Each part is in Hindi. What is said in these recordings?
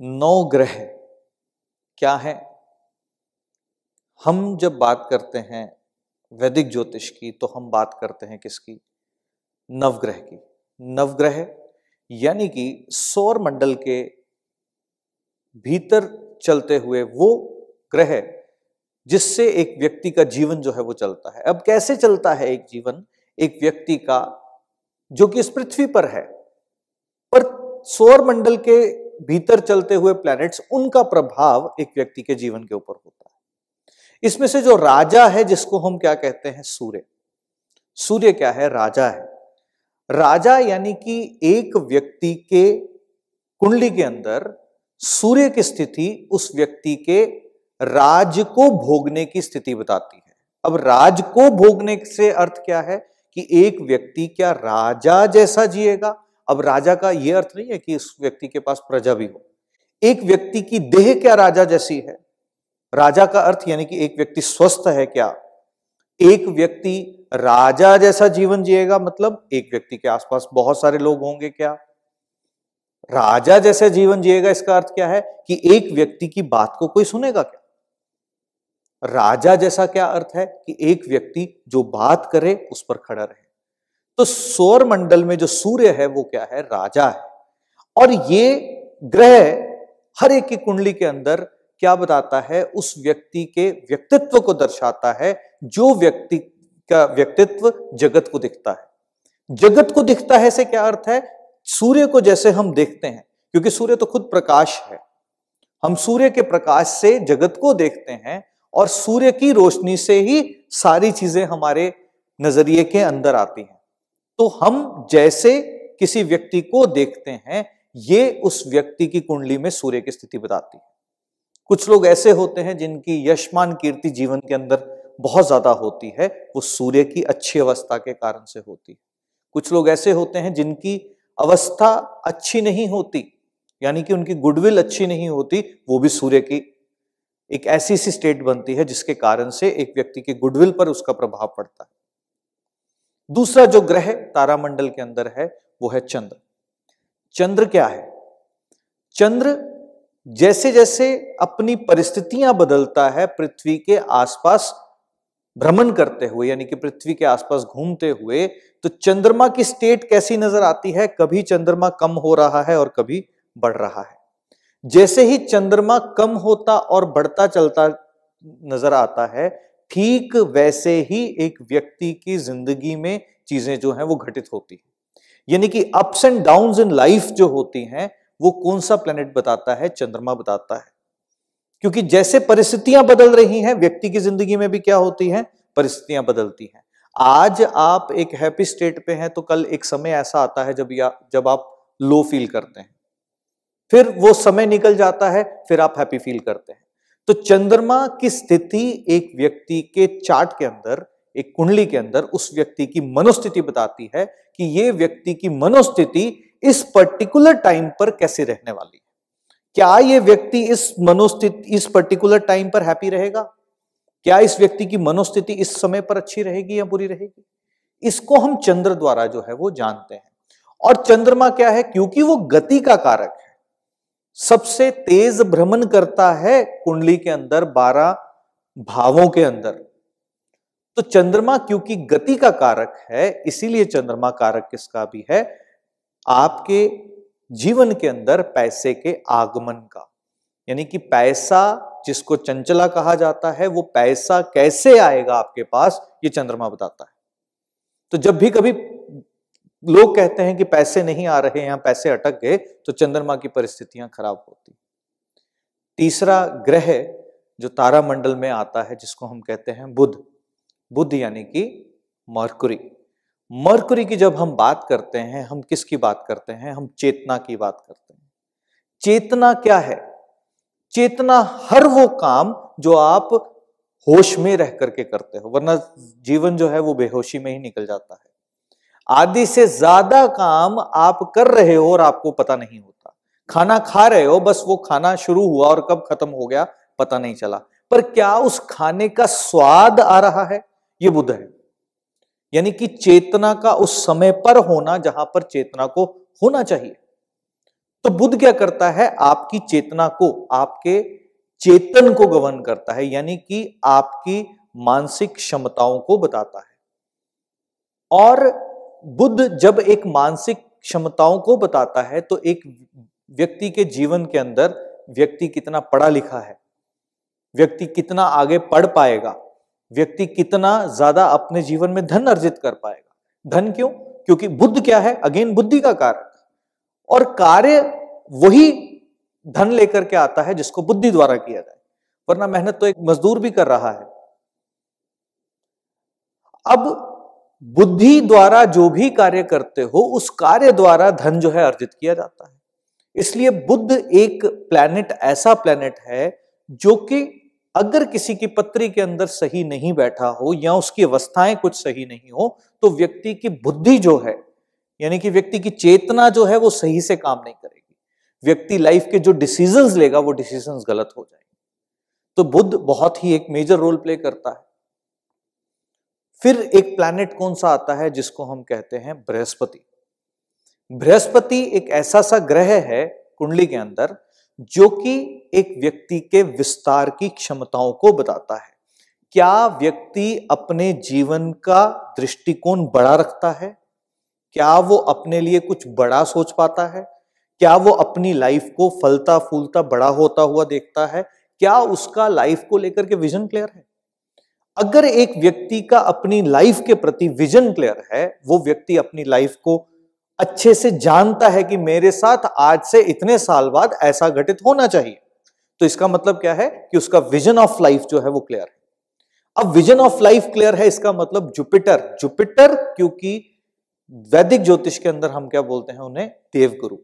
नौ ग्रह क्या है? हम जब बात करते हैं वैदिक ज्योतिष की तो हम बात करते हैं किसकी? नवग्रह की। नवग्रह यानी कि सौर मंडल के भीतर चलते हुए वो ग्रह जिससे एक व्यक्ति का जीवन जो है वो चलता है। अब कैसे चलता है एक जीवन? एक व्यक्ति का, जो कि इस पृथ्वी पर है, पर सौर मंडल के भीतर चलते हुए प्लैनेट्स उनका प्रभाव एक व्यक्ति के जीवन के ऊपर होता है। इसमें से जो राजा है, जिसको हम क्या कहते हैं? सूर्य। सूर्य क्या है? राजा है। राजा यानी कि एक व्यक्ति के कुंडली के अंदर सूर्य की स्थिति उस व्यक्ति के राज को भोगने की स्थिति बताती है। अब राज को भोगने से अर्थ क्या है? कि एक व्यक्ति क्या राजा जैसा जिएगा? अब राजा का यह अर्थ नहीं है कि उस व्यक्ति के पास प्रजा भी हो। एक व्यक्ति की देह क्या राजा जैसी है? राजा का अर्थ यानी कि एक व्यक्ति स्वस्थ है क्या? एक व्यक्ति राजा जैसा जीवन जिएगा मतलब एक व्यक्ति के आसपास बहुत सारे लोग होंगे क्या? राजा जैसा जीवन जिएगा इसका अर्थ क्या है कि एक व्यक्ति की बात को कोई सुनेगा क्या? राजा जैसा क्या अर्थ है कि एक व्यक्ति जो बात करे उस पर खड़ा रहे। तो सौर मंडल में जो सूर्य है, वो क्या है? राजा है। और ये ग्रह हर एक की कुंडली के अंदर क्या बताता है? उस व्यक्ति के व्यक्तित्व को दर्शाता है, जो व्यक्ति का व्यक्तित्व जगत को दिखता है। जगत को दिखता है से क्या अर्थ है? सूर्य को जैसे हम देखते हैं, क्योंकि सूर्य तो खुद प्रकाश है। हम सूर्य के प्रकाश से जगत को देखते हैं और सूर्य की रोशनी से ही सारी चीज़ें हमारे नज़रिए के अंदर आती हैं। तो हम जैसे किसी व्यक्ति को देखते हैं, ये उस व्यक्ति की कुंडली में सूर्य की स्थिति बताती है। कुछ लोग ऐसे होते हैं जिनकी यशमान कीर्ति जीवन के अंदर बहुत ज़्यादा होती है, वो सूर्य की अच्छी अवस्था के कारण से होती है। कुछ लोग ऐसे होते हैं जिनकी अवस्था अच्छी नहीं होती, यानी कि उनकी गुडविल अच्छी नहीं होती, वो भी सूर्य की एक ऐसी सी स्टेट बनती है जिसके कारण से एक व्यक्ति की गुडविल पर उसका प्रभाव पड़ता है। दूसरा जो ग्रह तारामंडल के अंदर है, वो है चंद्र। चंद्र क्या है? चंद्र जैसे जैसे अपनी परिस्थितियाँ बदलता है, पृथ्वी के आसपास भ्रमण करते हुए, यानी कि पृथ्वी के आसपास घूमते हुए तो चंद्रमा की स्टेट कैसी नज़र आती है? कभी चंद्रमा कम हो रहा है और कभी बढ़ रहा है। जैसे ही चंद्रमा कम होता और बढ़ता चलता नज़र आता है ठीक वैसे ही एक व्यक्ति की ज़िंदगी में चीज़ें जो हैं वो घटित होती हैं। यानी कि ups and down in life जो होती हैं, वो कौन सा प्लेनेट बताता है? चंद्रमा बताता है। क्योंकि जैसे परिस्थितियाँ बदल रही हैं, व्यक्ति की ज़िंदगी में भी क्या होती हैं? परिस्थितियाँ बदलती हैं। आज आप एक हैप्पी स्टेट पे हैं तो कल एक समय ऐसा आता है जब या, जब आप लो फील करते हैं। फिर वो समय निकल जाता है, फिर आप हैप्पी फील करते हैं। तो चंद्रमा की स्थिति एक व्यक्ति के चार्ट के अंदर, एक कुंडली के अंदर उस व्यक्ति की मनोस्थिति बताती है कि ये व्यक्ति की मनोस्थिति इस पर्टिकुलर टाइम पर कैसे रहने वाली है। क्या ये व्यक्ति इस मनोस्थिति, इस पर्टिकुलर टाइम पर हैप्पी रहेगा? क्या इस व्यक्ति की मनोस्थिति इस समय पर अच्छी रहेगी या बुरी रहेगी? इसको हम चंद्र द्वारा जो है वो जानते हैं। और चंद्रमा क्या है? क्योंकि वो गति का कारक सबसे तेज भ्रमण करता है कुंडली के अंदर, बारह भावों के अंदर। तो चंद्रमा क्योंकि गति का कारक है, इसीलिए चंद्रमा कारक किसका भी है? आपके जीवन के अंदर पैसे के आगमन का। यानी कि पैसा जिसको चंचला कहा जाता है, वो पैसा कैसे आएगा आपके पास, ये चंद्रमा बताता है। तो जब भी कभी लोग कहते हैं कि पैसे नहीं आ रहे यहाँ पैसे अटक गए तो चंद्रमा की परिस्थितियाँ खराब होती। तीसरा ग्रह जो तारामंडल में आता है, जिसको हम कहते हैं बुध। बुध यानी कि मरकुरी। मरकुरी की जब हम बात करते हैं, हम किसकी बात करते हैं? हम चेतना की बात करते हैं। चेतना क्या है? चेतना हर वो काम जो आप होश में रह करके करते हो, वरना जीवन जो है वो बेहोशी में ही निकल जाता है। आदि से ज़्यादा काम आप कर रहे हो और आपको पता नहीं होता। खाना खा रहे हो, बस वो खाना शुरू हुआ और कब खत्म हो गया पता नहीं चला। पर क्या उस खाने का स्वाद आ रहा है? ये बुद्ध है। यानी कि चेतना का उस समय पर होना जहाँ पर चेतना को होना चाहिए। तो बुद्ध क्या करता है? आपकी चेतना को, आपके चेतन को गवर्न करता है। यानी कि आपकी मानसिक क्षमताओं को बताता है। और बुद्ध जब एक मानसिक क्षमताओं को बताता है तो एक व्यक्ति के जीवन के अंदर व्यक्ति कितना पढ़ा लिखा है, व्यक्ति कितना आगे पढ़ पाएगा, व्यक्ति कितना ज़्यादा अपने जीवन में धन अर्जित कर पाएगा। धन क्यों? क्योंकि बुद्ध क्या है? अगेन बुद्धि का कारक। और कार्य वही धन लेकर के आता है जिसको बुद्धि द्वारा किया जाए। वरना मेहनत तो एक मजदूर भी कर रहा है। अब बुद्धि द्वारा जो भी कार्य करते हो, उस कार्य द्वारा धन जो है अर्जित किया जाता है। इसलिए बुद्ध एक प्लैनेट ऐसा प्लैनेट है, जो कि अगर किसी की पत्री के अंदर सही नहीं बैठा हो या उसकी अवस्थाएँ कुछ सही नहीं हो तो व्यक्ति की बुद्धि जो है, यानी कि व्यक्ति की चेतना जो है, वो सही से काम नहीं करेगी। व्यक्ति लाइफ के जो डिसीजंस लेगा, वो डिसीजंस गलत हो जाएँगे। तो बुद्ध बहुत ही एक मेजर रोल प्ले करता है। फिर एक प्लैनेट कौन सा आता है जिसको हम कहते हैं बृहस्पति? बृहस्पति एक ऐसा सा ग्रह है कुंडली के अंदर जो कि एक व्यक्ति के विस्तार की क्षमताओं को बताता है। क्या व्यक्ति अपने जीवन का दृष्टिकोण बड़ा रखता है? क्या वो अपने लिए कुछ बड़ा सोच पाता है? क्या वो अपनी लाइफ को फलता फूलता बड़ा होता हुआ देखता है? क्या उसका लाइफ को लेकर के विजन क्लियर है? अगर एक व्यक्ति का अपनी लाइफ के प्रति विजन क्लियर है, वो व्यक्ति अपनी लाइफ को अच्छे से जानता है कि मेरे साथ आज से इतने साल बाद ऐसा घटित होना चाहिए। तो इसका मतलब क्या है कि उसका विजन ऑफ़ लाइफ जो है वो क्लियर है। अब विजन ऑफ़ लाइफ क्लियर है, इसका मतलब जुपिटर जुपिटर क्योंकि वैदिक ज्योतिष के अंदर हम क्या बोलते हैं उन्हें? देव गुरु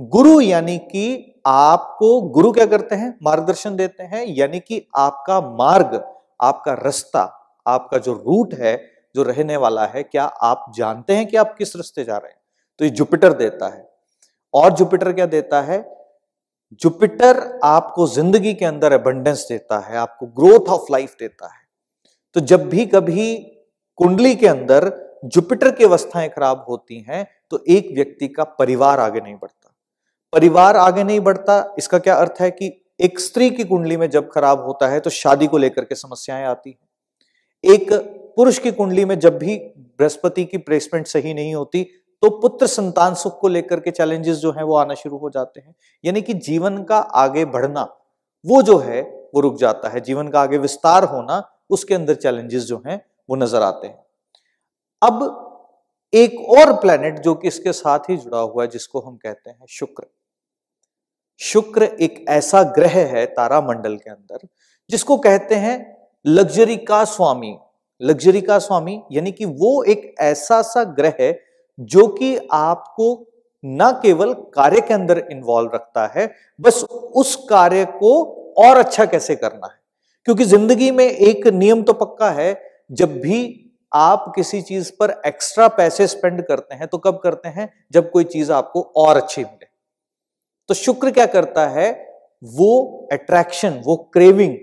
गुरु यानी कि आपको, गुरु क्या करते हैं? मार्गदर्शन देते हैं, यानी कि आपका मार्ग। आपका रास्ता, आपका जो रूट है, जो रहने वाला है, क्या आप जानते हैं कि आप किस रास्ते जा रहे हैं? तो ये जुपिटर देता है। और जुपिटर क्या देता है? जुपिटर आपको ज़िंदगी के अंदर अबंडेंस देता है, आपको ग्रोथ ऑफ़ लाइफ देता है। तो जब भी कभी कुंडली के अंदर जुपिटर की अवस्थाएँ खराब होती हैं तो एक व्यक्ति का परिवार आगे नहीं बढ़ता। परिवार आगे नहीं बढ़ता, इसका क्या अर्थ है कि एक स्त्री की कुंडली में जब खराब होता है तो शादी को लेकर के समस्याएँ आती हैं। एक पुरुष की कुंडली में जब भी बृहस्पति की प्लेसमेंट सही नहीं होती तो पुत्र संतान सुख को लेकर के चैलेंजेस जो हैं वो आना शुरू हो जाते हैं। यानी कि जीवन का आगे बढ़ना, वो जो है, वो रुक जाता है। जीवन का आगे विस्तार होना, उसके अंदर चैलेंजेस जो हैं, वो नज़र आते हैं। अब एक और प्लेनेट जो कि इसके साथ ही जुड़ा हुआ है, जिसको हम कहते हैं शुक्र। शुक्र एक ऐसा ग्रह है तारा मंडल के अंदर, जिसको कहते हैं लग्जरी का स्वामी। लग्जरी का स्वामी यानी कि वो एक ऐसा सा ग्रह है जो कि आपको न केवल कार्य के अंदर इन्वॉल्व रखता है, बस उस कार्य को और अच्छा कैसे करना है। क्योंकि ज़िंदगी में एक नियम तो पक्का है, जब भी आप किसी चीज़ पर एक्स्ट्रा पैसे स्पेंड करते हैं तो कब करते हैं? जब कोई चीज़ आपको और अच्छी मिले। तो शुक्र क्या करता है? वो अट्रैक्शन वो क्रेविंग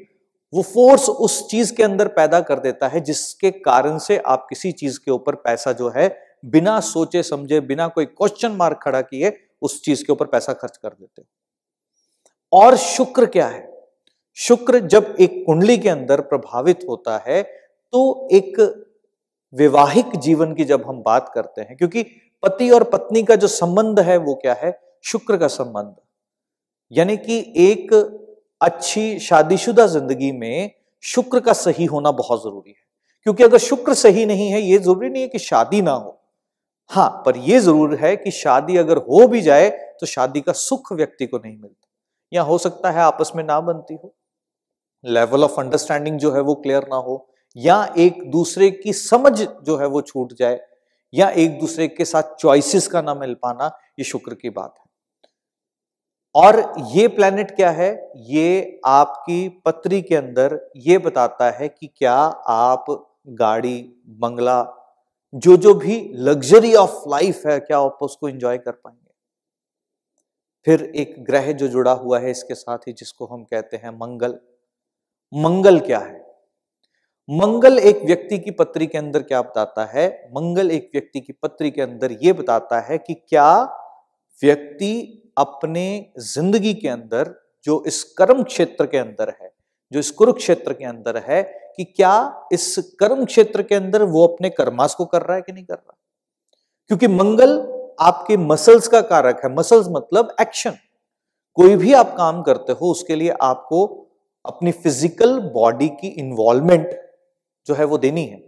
वो फोर्स उस चीज़ के अंदर पैदा कर देता है जिसके कारण से आप किसी चीज़ के ऊपर पैसा जो है, बिना सोचे समझे, बिना कोई क्वेश्चन मार्क खड़ा किए उस चीज़ के ऊपर पैसा खर्च कर देते और शुक्र क्या है? शुक्र जब एक कुंडली के अंदर प्रभावित होता है तो एक वैवाहिक जीवन की जब हम बात करते हैं, क्योंकि पति और पत्नी का जो संबंध है वो क्या है? शुक्र का संबंध। यानी कि एक अच्छी शादीशुदा ज़िंदगी में शुक्र का सही होना बहुत ज़रूरी है। क्योंकि अगर शुक्र सही नहीं है, ये ज़रूरी नहीं है कि शादी ना हो। हाँ पर यह ज़रूर है कि शादी अगर हो भी जाए तो शादी का सुख व्यक्ति को नहीं मिलता। या हो सकता है आपस में ना बनती हो। लेवल ऑफ़ अंडरस्टैंडिंग जो है वो क्लियर ना हो। या एक दूसरे की समझ जो है वो छूट जाए। या एक दूसरे के साथ चॉइसेस का ना मिल पाना, ये शुक्र की बात है। और ये प्लेनेट क्या है? ये आपकी पत्री के अंदर ये बताता है कि क्या आप गाड़ी, बंगला, जो जो भी लग्जरी ऑफ़ लाइफ है, क्या आप उसको एंजॉय कर पाएँगे? फिर एक ग्रह जो जुड़ा हुआ है, इसके साथ ही जिसको हम कहते हैं मंगल। मंगल क्या है? मंगल एक व्यक्ति की पत्री के अंदर क्या बताता है? मंगल एक व्यक्ति की पत्री के अंदर यह बताता है कि क्या व्यक्ति अपने ज़िंदगी के अंदर, जो इस कर्म क्षेत्र के अंदर है, जो इस कुरुक्षेत्र के अंदर है, कि क्या इस कर्म क्षेत्र के अंदर वो अपने कर्मास को कर रहा है कि नहीं कर रहा? क्योंकि मंगल आपके मसल्स का कारक है। मसल्स मतलब एक्शन कोई भी आप काम करते हो, उसके लिए आपको अपनी फ़िज़िकल बॉडी की इन्वॉल्वमेंट जो है वो देनी है।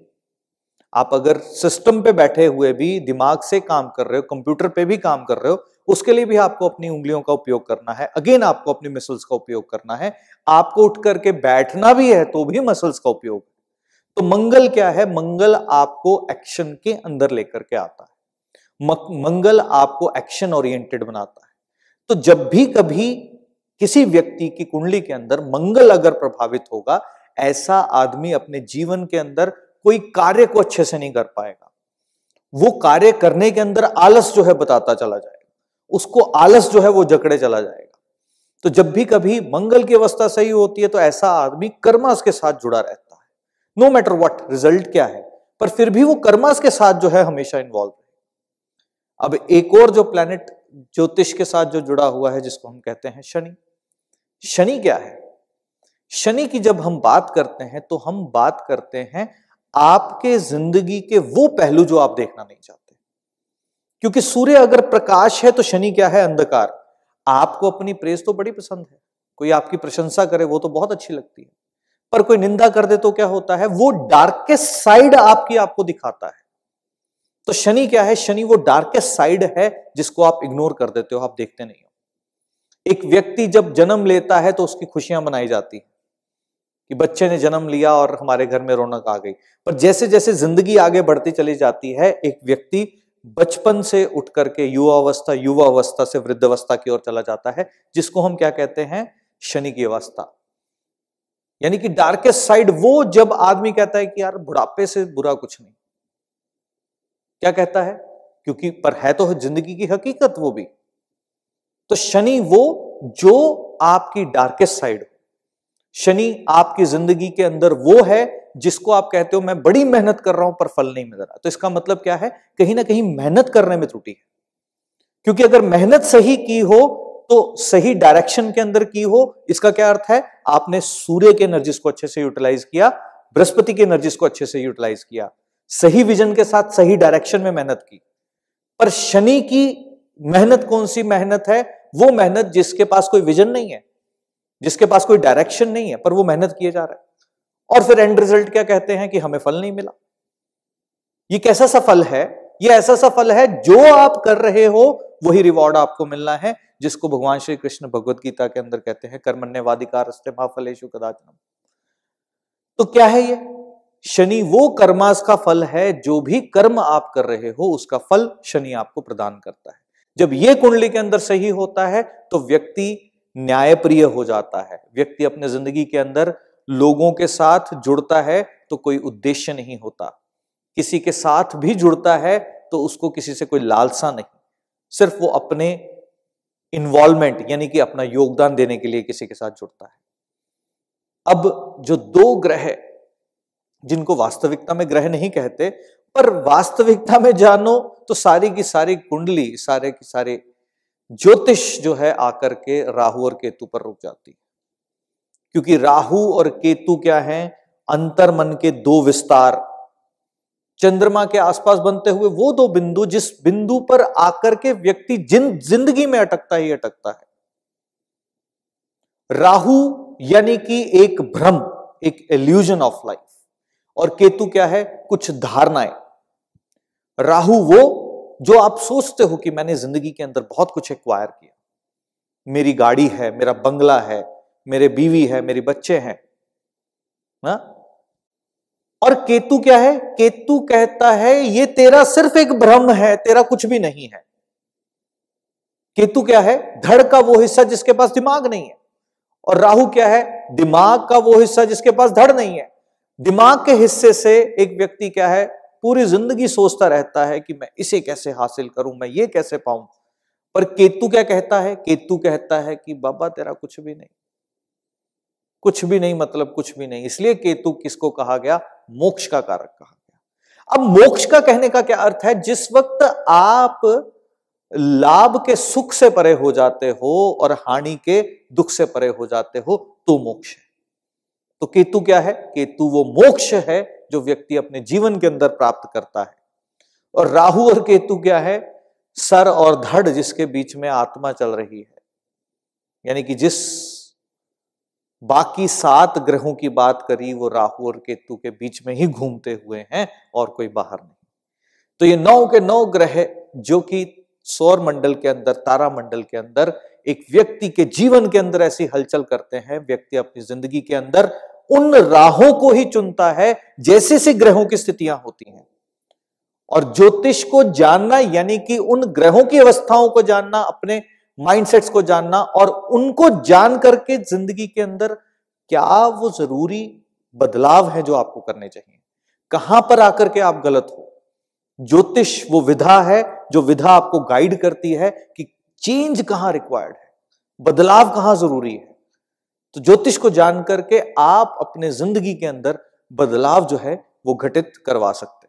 आप अगर सिस्टम पे बैठे हुए भी, दिमाग से काम कर रहे हो कंप्यूटर पे भी काम कर रहे हो उसके लिए भी आपको अपनी उंगलियों का उपयोग करना है। अगेन आपको अपनी मसल्स का उपयोग करना है। आपको उठ करके बैठना भी है तो भी मसल्स का उपयोग तो मंगल क्या है? मंगल आपको एक्शन के अंदर लेकर के आता है। मंगल आपको एक्शन ओरिएंटेड बनाता है। तो जब भी कभी किसी व्यक्ति की कुंडली के अंदर मंगल अगर प्रभावित होगा, ऐसा आदमी अपने जीवन के अंदर कोई कार्य को अच्छे से नहीं कर पाएगा। वो कार्य करने के अंदर आलस जो है बताता चला जाएगा। उसको आलस जो है वो जकड़े चला जाएगा। तो जब भी कभी मंगल की अवस्था सही होती है तो ऐसा आदमी कर्मास के साथ जुड़ा रहता है। नो मैटर वट रिज़ल्ट क्या है? पर फिर भी वो कर्मास के साथ जो है हमेशा इन्वॉल्व है। अब एक और जो प्लैनेट ज्योतिष के साथ जो जुड़ा हुआ है, जिसको हम कहते हैं शनि। शनि क्या है? शनि की जब हम बात करते हैं तो हम बात करते हैं आपके ज़िंदगी के वो पहलू जो आप देखना नहीं चाहते। क्योंकि सूर्य अगर प्रकाश है तो शनि क्या है? अंधकार। आपको अपनी प्रेस तो बड़ी पसंद है। कोई आपकी प्रशंसा करे, वो तो बहुत अच्छी लगती है। पर कोई निंदा कर दे तो क्या होता है? वो डार्केस्ट साइड आपकी आपको दिखाता है। तो शनि क्या है? शनि वो डार्केस्ट साइड है जिसको आप इग्नोर कर देते हो, आप देखते नहीं हो। एक व्यक्ति जब जन्म लेता है तो उसकी खुशियाँ मनाई जाती है कि बच्चे ने जन्म लिया और हमारे घर में रौनक आ गई। पर जैसे जैसे ज़िंदगी आगे बढ़ती चली जाती है, एक व्यक्ति बचपन से उठ करके युवा अवस्था युवा अवस्था से वृद्ध अवस्था की ओर चला जाता है, जिसको हम क्या कहते हैं? शनि की अवस्था। यानी कि डार्केस्ट साइड वो जब आदमी कहता है कि यार बुढ़ापे से बुरा कुछ नहीं। क्या कहता है? क्योंकि पर है तो ज़िंदगी की हकीकत वो भी। तो शनि वो जो आपकी डार्केस्ट साइड शनि आपकी ज़िंदगी के अंदर वो है जिसको आप कहते हो, मैं बड़ी मेहनत कर रहा हूँ, पर फल नहीं मिल रहा। तो इसका मतलब क्या है? कहीं ना कहीं मेहनत करने में त्रुटि है। क्योंकि अगर मेहनत सही की हो तो सही डायरेक्शन के अंदर की हो, इसका क्या अर्थ है? आपने सूर्य के एनर्जीज को अच्छे से यूटिलाइज किया, बृहस्पति के एनर्जीज को अच्छे से यूटिलाइज किया। सही विजन के साथ सही डायरेक्शन में मेहनत की। पर शनि की मेहनत कौन सी मेहनत है? वो मेहनत जिसके पास कोई विजन नहीं है, जिसके पास कोई डायरेक्शन नहीं है, पर वो मेहनत किए जा रहा है। और फिर एंड रिज़ल्ट क्या कहते हैं कि हमें फल नहीं मिला? ये कैसा सा फल है? ये ऐसा सा फल है जो आप कर रहे हो, वही रिवॉर्ड आपको मिलना है, जिसको भगवान श्री कृष्ण भगवत गीता के अंदर कहते हैं कर्मण्यवादिकार फलेशु कदाचनम। तो क्या है ये? शनि वो कर्मास का फल है, जो भी कर्म आप कर रहे हो, उसका फल शनि आपको प्रदान करता है। जब ये कुंडली के अंदर सही होता है तो व्यक्ति न्यायप्रिय हो जाता है। व्यक्ति अपने ज़िंदगी के अंदर लोगों के साथ जुड़ता है तो कोई उद्देश्य नहीं होता। किसी के साथ भी जुड़ता है तो उसको किसी से कोई लालसा नहीं। सिर्फ़ वो अपने इन्वॉल्वमेंट यानी कि अपना योगदान देने के लिए किसी के साथ जुड़ता है। अब जो दो ग्रह जिनको वास्तविकता में ग्रह नहीं कहते, पर वास्तविकता में जानो तो सारी की सारी कुंडली, सारे की सारे ज्योतिष जो है आकर के राहु और केतु पर रुक जाती है। क्योंकि राहु और केतु क्या है? अंतर मन के दो विस्तार। चंद्रमा के आसपास बनते हुए वो दो बिंदु, जिस बिंदु पर आकर के व्यक्ति जिन ज़िंदगी में अटकता ही अटकता है। राहु यानी कि एक भ्रम, एक एल्यूजन ऑफ़ लाइफ और केतु क्या है? कुछ धारणाएँ। राहु वो जो आप सोचते हो कि मैंने ज़िंदगी के अंदर बहुत कुछ एक्वायर किया। मेरी गाड़ी है, मेरा बंगला है मेरे बीवी है, मेरे बच्चे हैं। ना और केतु क्या है? केतु कहता है, ये तेरा सिर्फ़ एक भ्रम है, तेरा कुछ भी नहीं है। केतु क्या है? धड़ का वो हिस्सा जिसके पास दिमाग नहीं है। और राहु क्या है? दिमाग का वो हिस्सा जिसके पास धड़ नहीं है। दिमाग के हिस्से से एक व्यक्ति क्या है? पूरी ज़िंदगी सोचता रहता है कि मैं इसे कैसे हासिल करूँ, मैं ये कैसे पाऊँ। पर केतु क्या कहता है? केतु कहता है कि, बाबा, तेरा कुछ भी नहीं। कुछ भी नहीं मतलब कुछ भी नहीं। इसलिए केतु किसको कहा गया? मोक्ष का कारक कहा गया। अब मोक्ष का कहने का क्या अर्थ है? जिस वक्त आप लाभ के सुख से परे हो जाते हो और हानि के दुख से परे हो जाते हो तो मोक्ष है। तो केतु क्या है? केतु वो मोक्ष है जो व्यक्ति अपने जीवन के अंदर प्राप्त करता है। और राहु और केतु क्या है? सर और धड़ जिसके बीच में आत्मा चल रही है। यानी कि जिस बाकी सात ग्रहों की बात करी, वो राहु और केतु के बीच में ही घूमते हुए हैं और कोई बाहर नहीं। तो ये नौ के नौ ग्रह जो कि सौर मंडल के अंदर, तारा मंडल के अंदर, एक व्यक्ति के जीवन के अंदर ऐसी हलचल करते हैं, व्यक्ति अपनी ज़िंदगी के अंदर उन राहों को ही चुनता है, जैसे से ग्रहों की स्थितियाँ होती हैं। और ज्योतिष को जानना, यानी कि उन ग्रहों की अवस्थाओं को जानना, अपने माइंडसेट्स को जानना और उनको जान करके ज़िंदगी के अंदर क्या वो ज़रूरी बदलाव है जो आपको करने चाहिए। कहाँ पर आकर के आप गलत हो? ज्योतिष वो विधा है जो विधा आपको गाइड करती है कि चेंज कहाँ रिक्वायर्ड है, बदलाव कहाँ ज़रूरी है। तो ज्योतिष को जान करके आप अपने ज़िंदगी के अंदर बदलाव जो है वो घटित करवा सकते